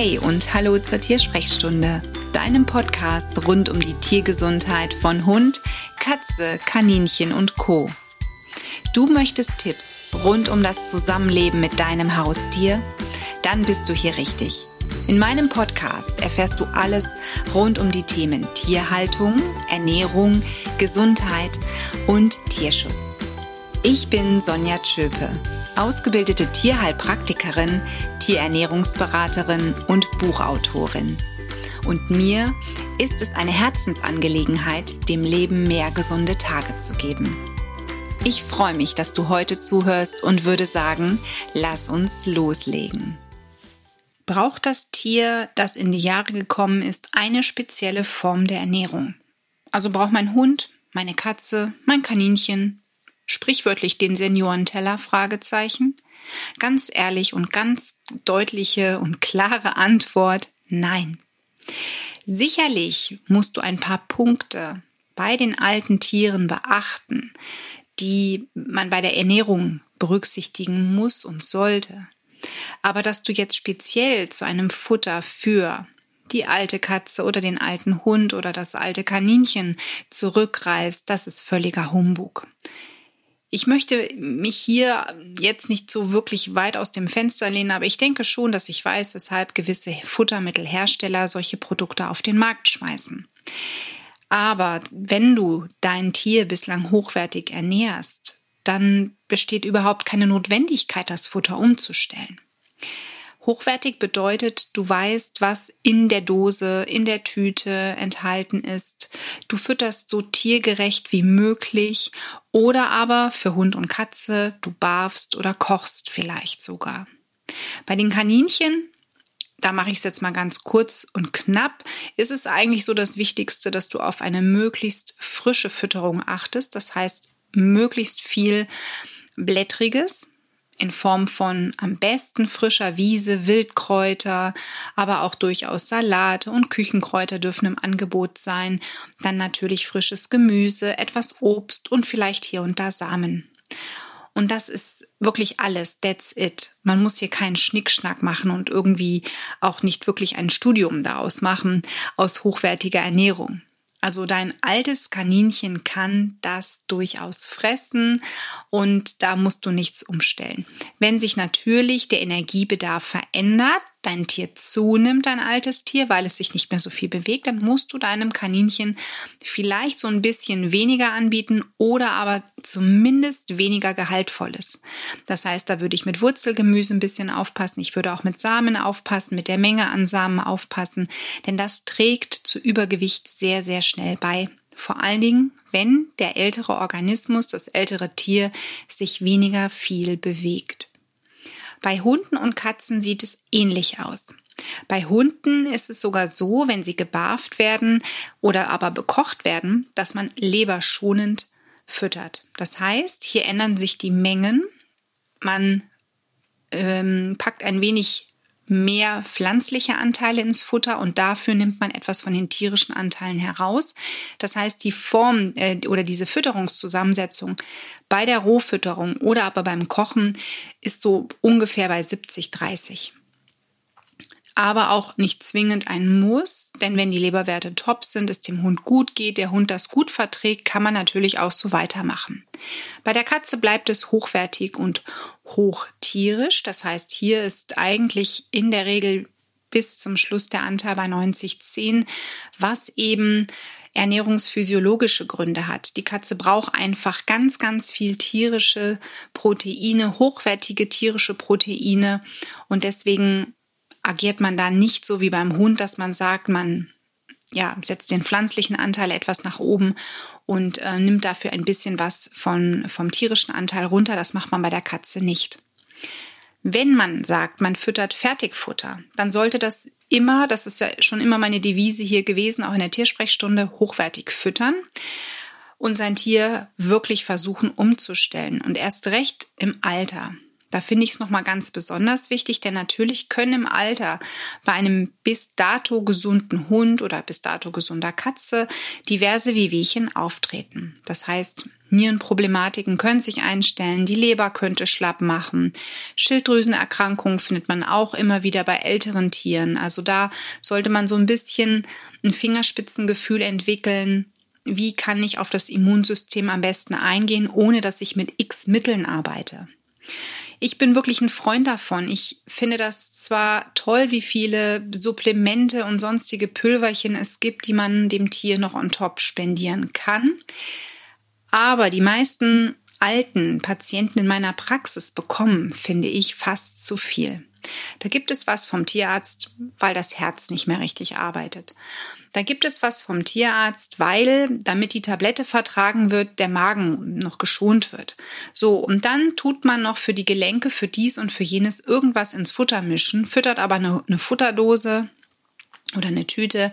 Hey und hallo zur Tiersprechstunde, deinem Podcast rund um die Tiergesundheit von Hund, Katze, Kaninchen und Co. Du möchtest Tipps rund um das Zusammenleben mit deinem Haustier? Dann bist du hier richtig. In meinem Podcast erfährst du alles rund um die Themen Tierhaltung, Ernährung, Gesundheit und Tierschutz. Ich bin Sonja Tschöpe, ausgebildete Tierheilpraktikerin, Tierernährungsberaterin und Buchautorin. Und mir ist es eine Herzensangelegenheit, dem Leben mehr gesunde Tage zu geben. Ich freue mich, dass du heute zuhörst und würde sagen, lass uns loslegen. Braucht das Tier, das in die Jahre gekommen ist, eine spezielle Form der Ernährung? Also braucht mein Hund, meine Katze, mein Kaninchen, sprichwörtlich den Seniorenteller? Fragezeichen. Ganz ehrlich und ganz deutliche und klare Antwort, nein. Sicherlich musst du ein paar Punkte bei den alten Tieren beachten, die man bei der Ernährung berücksichtigen muss und sollte. Aber dass du jetzt speziell zu einem Futter für die alte Katze oder den alten Hund oder das alte Kaninchen zurückreist, das ist völliger Humbug. Ich möchte mich hier jetzt nicht so wirklich weit aus dem Fenster lehnen, aber ich denke schon, dass ich weiß, weshalb gewisse Futtermittelhersteller solche Produkte auf den Markt schmeißen. Aber wenn du dein Tier bislang hochwertig ernährst, dann besteht überhaupt keine Notwendigkeit, das Futter umzustellen. Hochwertig bedeutet, du weißt, was in der Dose, in der Tüte enthalten ist. Du fütterst so tiergerecht wie möglich oder aber für Hund und Katze, du barfst oder kochst vielleicht sogar. Bei den Kaninchen da mache ich es jetzt mal ganz kurz und knapp, ist es eigentlich so das Wichtigste, dass du auf eine möglichst frische Fütterung achtest. Das heißt, möglichst viel Blättriges, in Form von am besten frischer Wiese, Wildkräuter, aber auch durchaus Salate und Küchenkräuter dürfen im Angebot sein. Dann natürlich frisches Gemüse, etwas Obst und vielleicht hier und da Samen. Und das ist wirklich alles. That's it. Man muss hier keinen Schnickschnack machen und irgendwie auch nicht wirklich ein Studium daraus machen aus hochwertiger Ernährung. Also dein altes Kaninchen kann das durchaus fressen und da musst du nichts umstellen. Wenn sich natürlich der Energiebedarf verändert, dein Tier zunimmt, dein altes Tier, weil es sich nicht mehr so viel bewegt, dann musst du deinem Kaninchen vielleicht so ein bisschen weniger anbieten oder aber zumindest weniger gehaltvolles. Das heißt, da würde ich mit Wurzelgemüse ein bisschen aufpassen. Ich würde auch mit Samen aufpassen, mit der Menge an Samen aufpassen, denn das trägt zu Übergewicht sehr, sehr schnell bei. Vor allen Dingen, wenn der ältere Organismus, das ältere Tier sich weniger viel bewegt. Bei Hunden und Katzen sieht es ähnlich aus. Bei Hunden ist es sogar so, wenn sie gebarft werden oder aber bekocht werden, dass man leberschonend füttert. Das heißt, hier ändern sich die Mengen. Man ähm, packt ein wenig mehr pflanzliche Anteile ins Futter und dafür nimmt man etwas von den tierischen Anteilen heraus. Das heißt, die Form äh, oder diese Fütterungszusammensetzung bei der Rohfütterung oder aber beim Kochen ist so ungefähr bei 70, 30 aber auch nicht zwingend ein Muss, denn wenn die Leberwerte top sind, es dem Hund gut geht, der Hund das gut verträgt, kann man natürlich auch so weitermachen. Bei der Katze bleibt es hochwertig und hochtierisch, das heißt, hier ist eigentlich in der Regel bis zum Schluss der Anteil bei 90-10, was eben ernährungsphysiologische Gründe hat. Die Katze braucht einfach ganz, ganz viel tierische Proteine, hochwertige tierische Proteine und deswegen agiert man da nicht so wie beim Hund, dass man sagt, man ja, setzt den pflanzlichen Anteil etwas nach oben und äh, nimmt dafür ein bisschen was von, vom tierischen Anteil runter. Das macht man bei der Katze nicht. Wenn man sagt, man füttert Fertigfutter, dann sollte das immer, das ist ja schon immer meine Devise hier gewesen, auch in der Tiersprechstunde, hochwertig füttern und sein Tier wirklich versuchen umzustellen. Und erst recht im Alter. Da finde ich es nochmal ganz besonders wichtig, denn natürlich können im Alter bei einem bis dato gesunden Hund oder bis dato gesunder Katze diverse Wehwehchen auftreten. Das heißt, Nierenproblematiken können sich einstellen, die Leber könnte schlapp machen. Schilddrüsenerkrankungen findet man auch immer wieder bei älteren Tieren. Also da sollte man so ein bisschen ein Fingerspitzengefühl entwickeln. Wie kann ich auf das Immunsystem am besten eingehen, ohne dass ich mit x Mitteln arbeite? Ich bin wirklich ein Freund davon. Ich finde das zwar toll, wie viele Supplemente und sonstige Pülverchen es gibt, die man dem Tier noch on top spendieren kann. Aber die meisten alten Patienten in meiner Praxis bekommen, finde ich, fast zu viel. Da gibt es was vom Tierarzt, weil das Herz nicht mehr richtig arbeitet. Da gibt es was vom Tierarzt, weil, damit die Tablette vertragen wird, der Magen noch geschont wird. So, und dann tut man noch für die Gelenke, für dies und für jenes irgendwas ins Futter mischen, füttert aber eine, eine Futterdose, oder eine Tüte,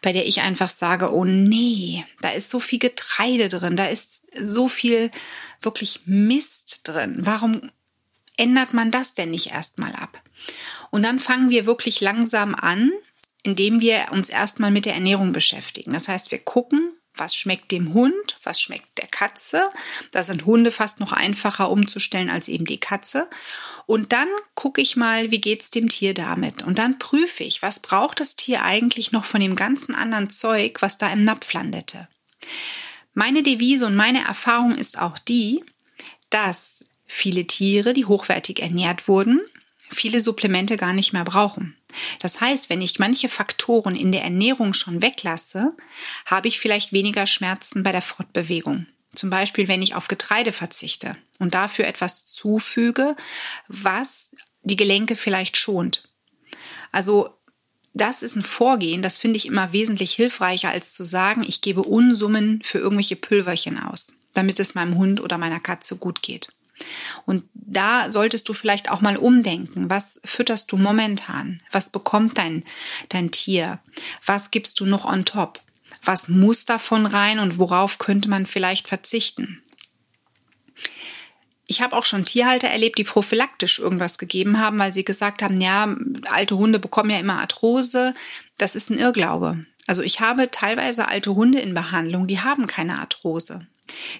bei der ich einfach sage, oh nee, da ist so viel Getreide drin, da ist so viel wirklich Mist drin. Warum ändert man das denn nicht erstmal ab? Und dann fangen wir wirklich langsam an, indem wir uns erstmal mit der Ernährung beschäftigen. Das heißt, wir gucken, was schmeckt dem Hund, was schmeckt der Katze. Da sind Hunde fast noch einfacher umzustellen als eben die Katze. Und dann gucke ich mal, wie geht's dem Tier damit? Und dann prüfe ich, was braucht das Tier eigentlich noch von dem ganzen anderen Zeug, was da im Napf landete. Meine Devise und meine Erfahrung ist auch die, dass viele Tiere, die hochwertig ernährt wurden, viele Supplemente gar nicht mehr brauchen. Das heißt, wenn ich manche Faktoren in der Ernährung schon weglasse, habe ich vielleicht weniger Schmerzen bei der Fortbewegung. Zum Beispiel, wenn ich auf Getreide verzichte und dafür etwas zufüge, was die Gelenke vielleicht schont. Also das ist ein Vorgehen, das finde ich immer wesentlich hilfreicher, als zu sagen, ich gebe Unsummen für irgendwelche Pülverchen aus, damit es meinem Hund oder meiner Katze gut geht. Und da solltest du vielleicht auch mal umdenken. Was fütterst du momentan? Was bekommt dein, dein Tier? Was gibst du noch on top? Was muss davon rein und worauf könnte man vielleicht verzichten? Ich habe auch schon Tierhalter erlebt, die prophylaktisch irgendwas gegeben haben, weil sie gesagt haben, ja, alte Hunde bekommen ja immer Arthrose. Das ist ein Irrglaube. Also ich habe teilweise alte Hunde in Behandlung, die haben keine Arthrose.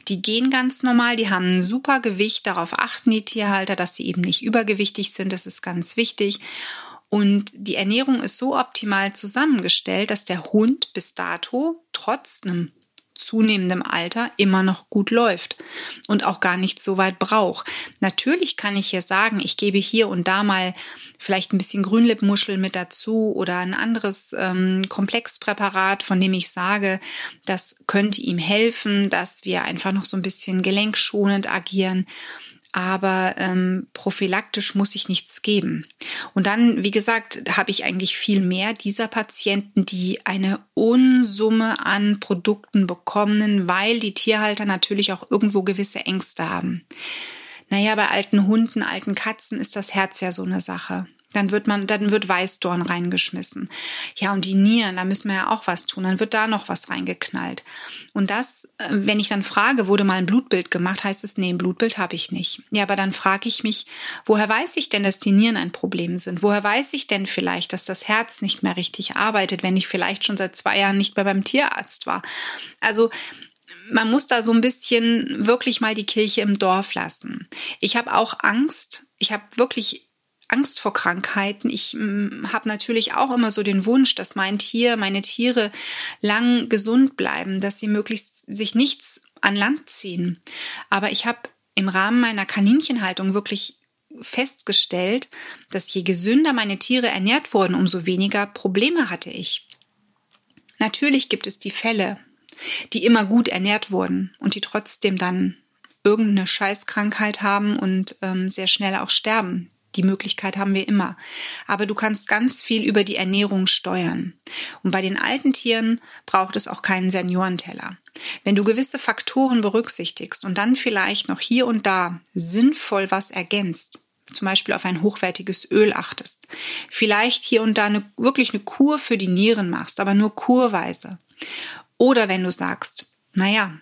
Die gehen ganz normal, die haben ein super Gewicht. Darauf achten die Tierhalter, dass sie eben nicht übergewichtig sind. Das ist ganz wichtig. Und die Ernährung ist so optimal zusammengestellt, dass der Hund bis dato trotz einem zunehmendem Alter immer noch gut läuft und auch gar nicht so weit braucht. Natürlich kann ich hier sagen, ich gebe hier und da mal vielleicht ein bisschen Grünlippmuschel mit dazu oder ein anderes ähm, Komplexpräparat, von dem ich sage, das könnte ihm helfen, dass wir einfach noch so ein bisschen gelenkschonend agieren aber ähm, prophylaktisch muss ich nichts geben. Und dann, wie gesagt, habe ich eigentlich viel mehr dieser Patienten, die eine Unsumme an Produkten bekommen, weil die Tierhalter natürlich auch irgendwo gewisse Ängste haben. Naja, bei alten Hunden, alten Katzen ist das Herz ja so eine Sache. Dann wird man, dann wird Weißdorn reingeschmissen. Ja, und die Nieren, da müssen wir ja auch was tun. Dann wird da noch was reingeknallt. Und das, äh, wenn ich dann frage, wurde mal ein Blutbild gemacht, heißt es, nee, ein Blutbild habe ich nicht. Ja, aber dann frage ich mich, woher weiß ich denn, dass die Nieren ein Problem sind? Woher weiß ich denn vielleicht, dass das Herz nicht mehr richtig arbeitet, wenn ich vielleicht schon seit zwei Jahren nicht mehr beim Tierarzt war? Also, man muss da so ein bisschen wirklich mal die Kirche im Dorf lassen. Ich habe auch Angst. Ich habe wirklich Angst vor Krankheiten. Ich mm, habe natürlich auch immer so den Wunsch, dass mein Tier, meine Tiere lang gesund bleiben, dass sie möglichst sich nichts an Land ziehen. Aber ich habe im Rahmen meiner Kaninchenhaltung wirklich festgestellt, dass je gesünder meine Tiere ernährt wurden, umso weniger Probleme hatte ich. Natürlich gibt es die Fälle, die immer gut ernährt wurden und die trotzdem dann irgendeine Scheißkrankheit haben und ähm, sehr schnell auch sterben. Die Möglichkeit haben wir immer. Aber du kannst ganz viel über die Ernährung steuern. Und bei den alten Tieren braucht es auch keinen Seniorenteller. Wenn du gewisse Faktoren berücksichtigst und dann vielleicht noch hier und da sinnvoll was ergänzt, zum Beispiel auf ein hochwertiges Öl achtest, vielleicht hier und da eine, wirklich eine Kur für die Nieren machst, aber nur kurweise. Oder wenn du sagst, naja,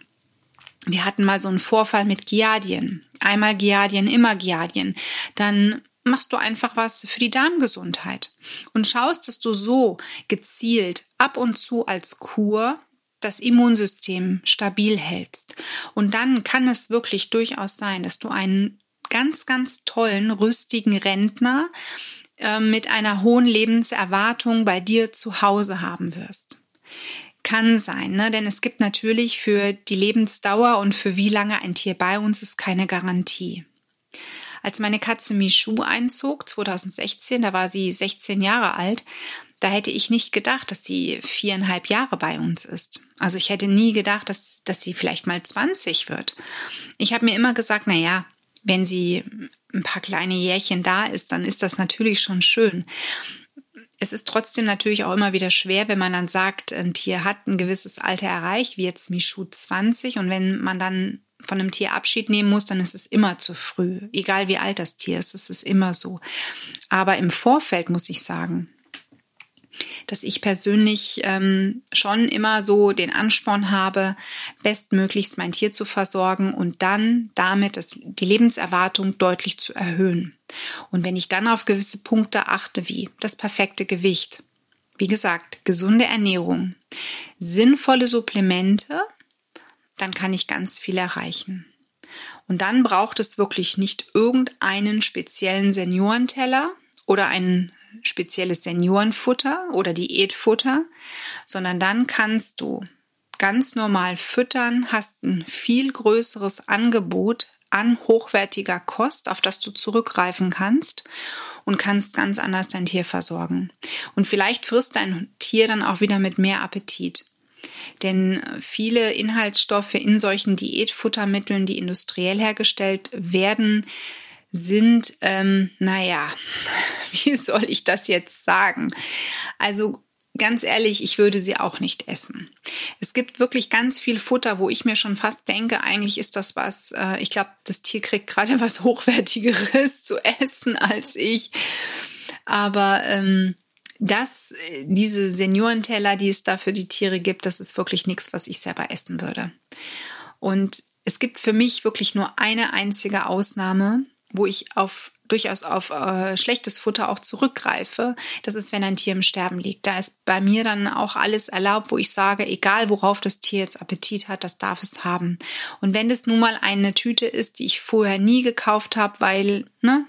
wir hatten mal so einen Vorfall mit Giardien. Einmal Giardien, immer Giardien. Dann machst du einfach was für die Darmgesundheit und schaust, dass du so gezielt ab und zu als Kur das Immunsystem stabil hältst. Und dann kann es wirklich durchaus sein, dass du einen ganz, ganz tollen, rüstigen Rentner äh, mit einer hohen Lebenserwartung bei dir zu Hause haben wirst. Kann sein, ne? denn es gibt natürlich für die Lebensdauer und für wie lange ein Tier bei uns ist keine Garantie. Als meine Katze Michu einzog, 2016, da war sie 16 Jahre alt, da hätte ich nicht gedacht, dass sie viereinhalb Jahre bei uns ist. Also ich hätte nie gedacht, dass, dass sie vielleicht mal 20 wird. Ich habe mir immer gesagt, na ja, wenn sie ein paar kleine Jährchen da ist, dann ist das natürlich schon schön. Es ist trotzdem natürlich auch immer wieder schwer, wenn man dann sagt, ein Tier hat ein gewisses Alter erreicht, wie jetzt Michu 20, und wenn man dann von einem Tier Abschied nehmen muss, dann ist es immer zu früh. Egal wie alt das Tier ist, es ist immer so. Aber im Vorfeld muss ich sagen, dass ich persönlich ähm, schon immer so den Ansporn habe, bestmöglichst mein Tier zu versorgen und dann damit das, die Lebenserwartung deutlich zu erhöhen. Und wenn ich dann auf gewisse Punkte achte, wie das perfekte Gewicht, wie gesagt, gesunde Ernährung, sinnvolle Supplemente, dann kann ich ganz viel erreichen. Und dann braucht es wirklich nicht irgendeinen speziellen Seniorenteller oder ein spezielles Seniorenfutter oder Diätfutter, sondern dann kannst du ganz normal füttern, hast ein viel größeres Angebot an hochwertiger Kost, auf das du zurückgreifen kannst und kannst ganz anders dein Tier versorgen. Und vielleicht frisst dein Tier dann auch wieder mit mehr Appetit. Denn viele Inhaltsstoffe in solchen Diätfuttermitteln, die industriell hergestellt werden, sind, ähm, naja, wie soll ich das jetzt sagen? Also ganz ehrlich, ich würde sie auch nicht essen. Es gibt wirklich ganz viel Futter, wo ich mir schon fast denke, eigentlich ist das was, äh, ich glaube, das Tier kriegt gerade was Hochwertigeres zu essen als ich. Aber ähm, das, diese Seniorenteller, die es da für die Tiere gibt, das ist wirklich nichts, was ich selber essen würde. Und es gibt für mich wirklich nur eine einzige Ausnahme, wo ich auf durchaus auf äh, schlechtes Futter auch zurückgreife, das ist, wenn ein Tier im Sterben liegt. Da ist bei mir dann auch alles erlaubt, wo ich sage, egal worauf das Tier jetzt Appetit hat, das darf es haben. Und wenn das nun mal eine Tüte ist, die ich vorher nie gekauft habe, weil, ne,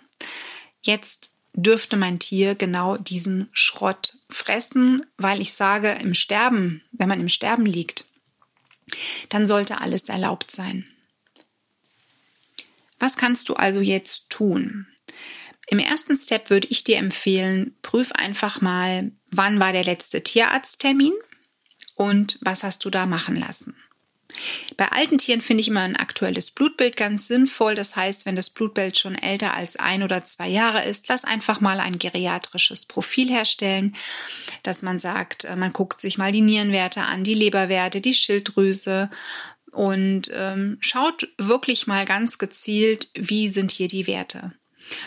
jetzt dürfte mein Tier genau diesen Schrott fressen, weil ich sage, im Sterben, wenn man im Sterben liegt, dann sollte alles erlaubt sein. Was kannst du also jetzt tun? Im ersten Step würde ich dir empfehlen, prüf einfach mal, wann war der letzte Tierarzttermin und was hast du da machen lassen. Bei alten Tieren finde ich immer ein aktuelles Blutbild ganz sinnvoll. Das heißt, wenn das Blutbild schon älter als ein oder zwei Jahre ist, lass einfach mal ein geriatrisches Profil herstellen, dass man sagt, äh, man guckt sich mal die Nierenwerte an, die Leberwerte, die Schilddrüse und ähm, schaut wirklich mal ganz gezielt, wie sind hier die Werte.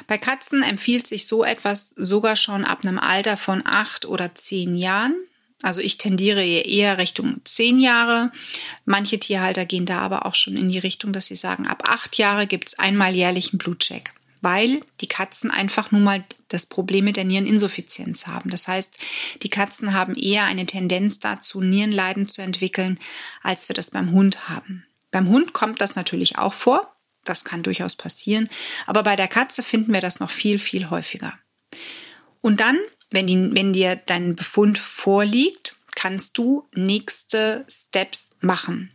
Bei Katzen empfiehlt sich so etwas sogar schon ab einem Alter von acht oder zehn Jahren. Also ich tendiere eher Richtung zehn Jahre. Manche Tierhalter gehen da aber auch schon in die Richtung, dass sie sagen, ab acht Jahre gibt's einmal jährlich einen Blutcheck, weil die Katzen einfach nun mal das Problem mit der Niereninsuffizienz haben. Das heißt, die Katzen haben eher eine Tendenz dazu, Nierenleiden zu entwickeln, als wir das beim Hund haben. Beim Hund kommt das natürlich auch vor. Das kann durchaus passieren. Aber bei der Katze finden wir das noch viel, viel häufiger. Und dann wenn, die, wenn dir dein Befund vorliegt, kannst du nächste Steps machen.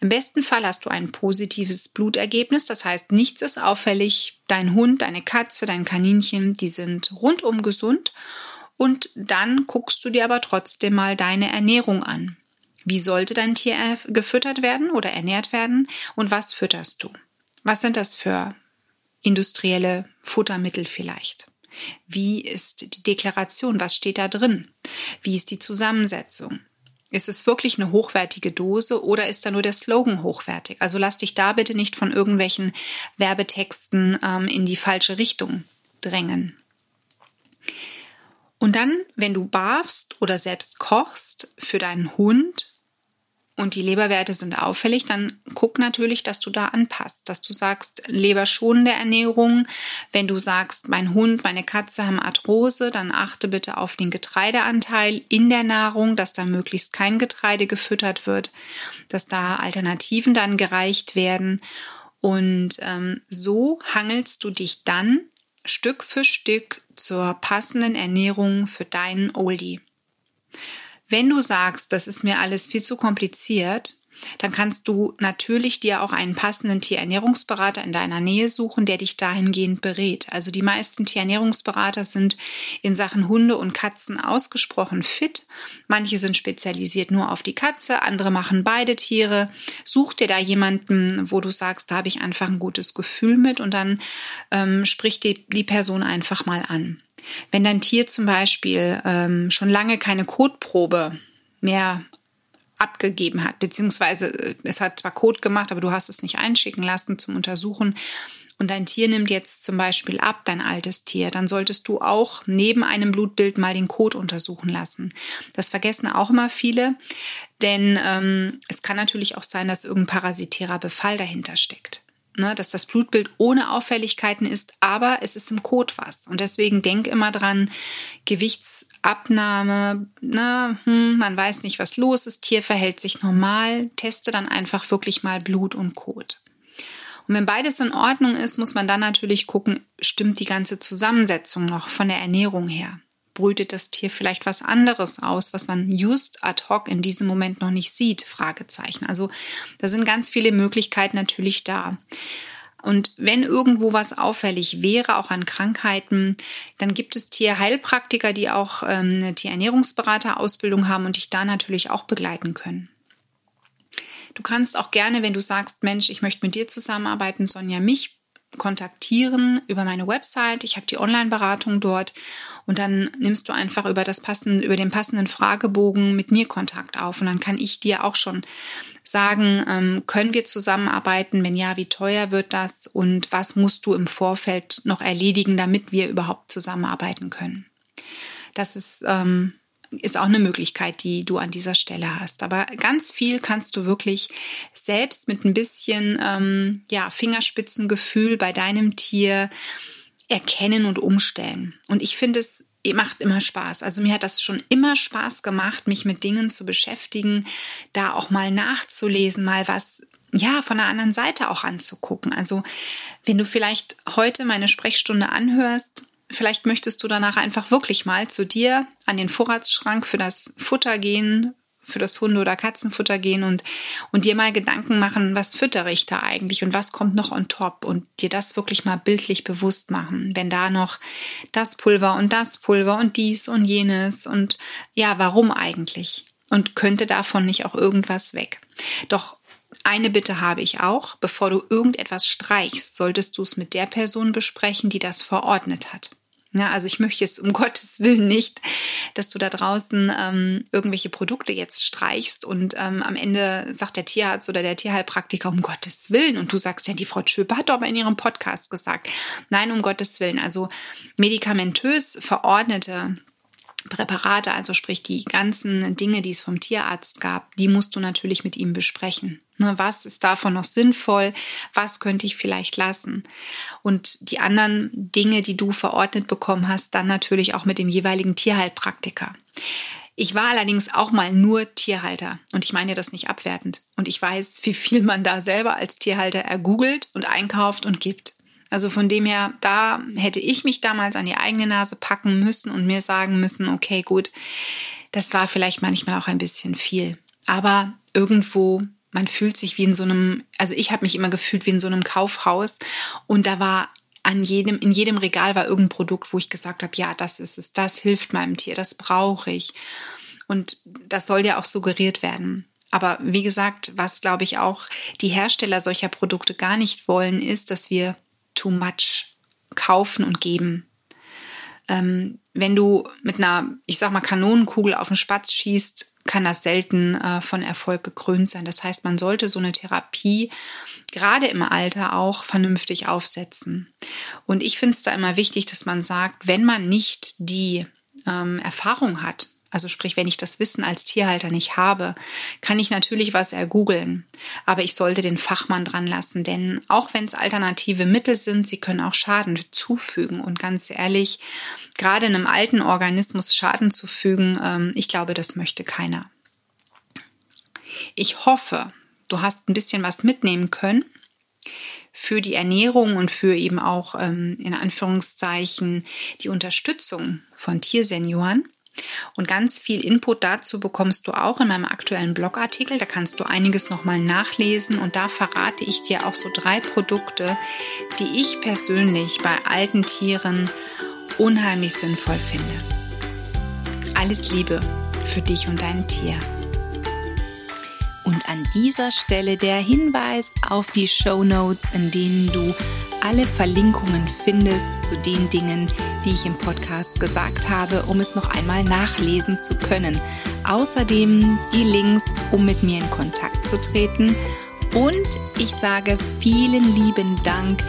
Im besten Fall hast du ein positives Blutergebnis, das heißt, nichts ist auffällig. Dein Hund, deine Katze, dein Kaninchen, die sind rundum gesund. Und dann guckst du dir aber trotzdem mal deine Ernährung an. Wie sollte dein Tier gefüttert werden oder ernährt werden und was fütterst du? Was sind das für industrielle Futtermittel vielleicht? Wie ist die Deklaration? Was steht da drin? Wie ist die Zusammensetzung? Ist es wirklich eine hochwertige Dose oder ist da nur der Slogan hochwertig? Also lass dich da bitte nicht von irgendwelchen Werbetexten ähm, in die falsche Richtung drängen. Und dann, wenn du barfst oder selbst kochst für deinen Hund, und die Leberwerte sind auffällig, dann guck natürlich, dass du da anpasst, dass du sagst, leberschonende Ernährung. Wenn du sagst, mein Hund, meine Katze haben Arthrose, dann achte bitte auf den Getreideanteil in der Nahrung, dass da möglichst kein Getreide gefüttert wird, dass da Alternativen dann gereicht werden. Und ähm, so hangelst du dich dann Stück für Stück zur passenden Ernährung für deinen Oldie. Wenn du sagst, das ist mir alles viel zu kompliziert, dann kannst du natürlich dir auch einen passenden Tierernährungsberater in deiner Nähe suchen, der dich dahingehend berät. Also die meisten Tierernährungsberater sind in Sachen Hunde und Katzen ausgesprochen fit. Manche sind spezialisiert nur auf die Katze, andere machen beide Tiere. Such dir da jemanden, wo du sagst, da habe ich einfach ein gutes Gefühl mit und dann ähm, sprich die, die Person einfach mal an. Wenn dein Tier zum Beispiel ähm, schon lange keine Kotprobe mehr abgegeben hat, beziehungsweise äh, es hat zwar Code gemacht, aber du hast es nicht einschicken lassen zum Untersuchen und dein Tier nimmt jetzt zum Beispiel ab, dein altes Tier, dann solltest du auch neben einem Blutbild mal den Code untersuchen lassen. Das vergessen auch immer viele, denn ähm, es kann natürlich auch sein, dass irgendein parasitärer Befall dahinter steckt ne, dass das Blutbild ohne Auffälligkeiten ist, aber es ist im Kot was. Und deswegen denk immer dran, Gewichtsabnahme, ne, hm, man weiß nicht, was los ist, Tier verhält sich normal, teste dann einfach wirklich mal Blut und Kot. Und wenn beides in Ordnung ist, muss man dann natürlich gucken, stimmt die ganze Zusammensetzung noch von der Ernährung her brütet das Tier vielleicht was anderes aus, was man just ad hoc in diesem Moment noch nicht sieht? Fragezeichen. Also da sind ganz viele Möglichkeiten natürlich da. Und wenn irgendwo was auffällig wäre, auch an Krankheiten, dann gibt es Tierheilpraktiker, die auch ähm, eine Tierernährungsberaterausbildung haben und dich da natürlich auch begleiten können. Du kannst auch gerne, wenn du sagst, Mensch, ich möchte mit dir zusammenarbeiten, Sonja, mich kontaktieren über meine Website. Ich habe die Online-Beratung dort und dann nimmst du einfach über das passende, über den passenden Fragebogen mit mir Kontakt auf und dann kann ich dir auch schon sagen, ähm, können wir zusammenarbeiten? Wenn ja, wie teuer wird das und was musst du im Vorfeld noch erledigen, damit wir überhaupt zusammenarbeiten können? Das ist ähm, ist auch eine Möglichkeit, die du an dieser Stelle hast. Aber ganz viel kannst du wirklich selbst mit ein bisschen ähm, ja, Fingerspitzengefühl bei deinem Tier erkennen und umstellen. Und ich finde es macht immer Spaß. Also mir hat das schon immer Spaß gemacht, mich mit Dingen zu beschäftigen, da auch mal nachzulesen, mal was ja, von der anderen Seite auch anzugucken. Also, wenn du vielleicht heute meine Sprechstunde anhörst, Vielleicht möchtest du danach einfach wirklich mal zu dir an den Vorratsschrank für das Futter gehen, für das Hunde- oder Katzenfutter gehen und, und dir mal Gedanken machen, was füttere ich da eigentlich und was kommt noch on top und dir das wirklich mal bildlich bewusst machen. Wenn da noch das Pulver und das Pulver und dies und jenes und ja, warum eigentlich? Und könnte davon nicht auch irgendwas weg? Doch eine Bitte habe ich auch, bevor du irgendetwas streichst, solltest du es mit der Person besprechen, die das verordnet hat. Ja, also ich möchte es um Gottes Willen nicht, dass du da draußen ähm, irgendwelche Produkte jetzt streichst und ähm, am Ende sagt der Tierarzt oder der Tierheilpraktiker um Gottes Willen und du sagst ja, die Frau Schöper hat doch mal in ihrem Podcast gesagt. Nein, um Gottes Willen. Also medikamentös verordnete Präparate, also sprich die ganzen Dinge, die es vom Tierarzt gab, die musst du natürlich mit ihm besprechen. Ne, was ist davon noch sinnvoll? Was könnte ich vielleicht lassen? Und die anderen Dinge, die du verordnet bekommen hast, dann natürlich auch mit dem jeweiligen Tierheilpraktiker. Ich war allerdings auch mal nur Tierhalter und ich meine das nicht abwertend. Und ich weiß, wie viel man da selber als Tierhalter ergoogelt und einkauft und gibt. Also von dem her, da hätte ich mich damals an die eigene Nase packen müssen und mir sagen müssen, okay, gut, das war vielleicht manchmal auch ein bisschen viel. Aber irgendwo, man fühlt sich wie in so einem, also ich habe mich immer gefühlt wie in so einem Kaufhaus und da war an jedem, in jedem Regal war irgendein Produkt, wo ich gesagt habe, ja, das ist es, das hilft meinem Tier, das brauche ich. Und das soll ja auch suggeriert werden. Aber wie gesagt, was glaube ich auch die Hersteller solcher Produkte gar nicht wollen, ist, dass wir too much kaufen und geben. Ähm, wenn du mit einer, ich sag mal, Kanonenkugel auf den Spatz schießt, kann das selten äh, von Erfolg gekrönt sein. Das heißt, man sollte so eine Therapie gerade im Alter auch vernünftig aufsetzen. Und ich finde es da immer wichtig, dass man sagt, wenn man nicht die ähm, Erfahrung hat, also sprich, wenn ich das Wissen als Tierhalter nicht habe, kann ich natürlich was ergoogeln. Aber ich sollte den Fachmann dran lassen, denn auch wenn es alternative Mittel sind, sie können auch Schaden zufügen. Und ganz ehrlich, gerade einem alten Organismus Schaden zufügen, ähm, ich glaube, das möchte keiner. Ich hoffe, du hast ein bisschen was mitnehmen können für die Ernährung und für eben auch ähm, in Anführungszeichen die Unterstützung von Tiersenioren. Und ganz viel Input dazu bekommst du auch in meinem aktuellen Blogartikel. Da kannst du einiges nochmal nachlesen und da verrate ich dir auch so drei Produkte, die ich persönlich bei alten Tieren unheimlich sinnvoll finde. Alles Liebe für dich und dein Tier. Und an dieser Stelle der Hinweis auf die Show Notes, in denen du alle Verlinkungen findest zu den Dingen, die ich im Podcast gesagt habe, um es noch einmal nachlesen zu können. Außerdem die Links, um mit mir in Kontakt zu treten. Und ich sage vielen lieben Dank,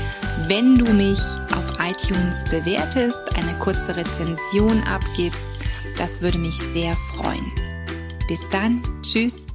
wenn du mich auf iTunes bewertest, eine kurze Rezension abgibst. Das würde mich sehr freuen. Bis dann, tschüss.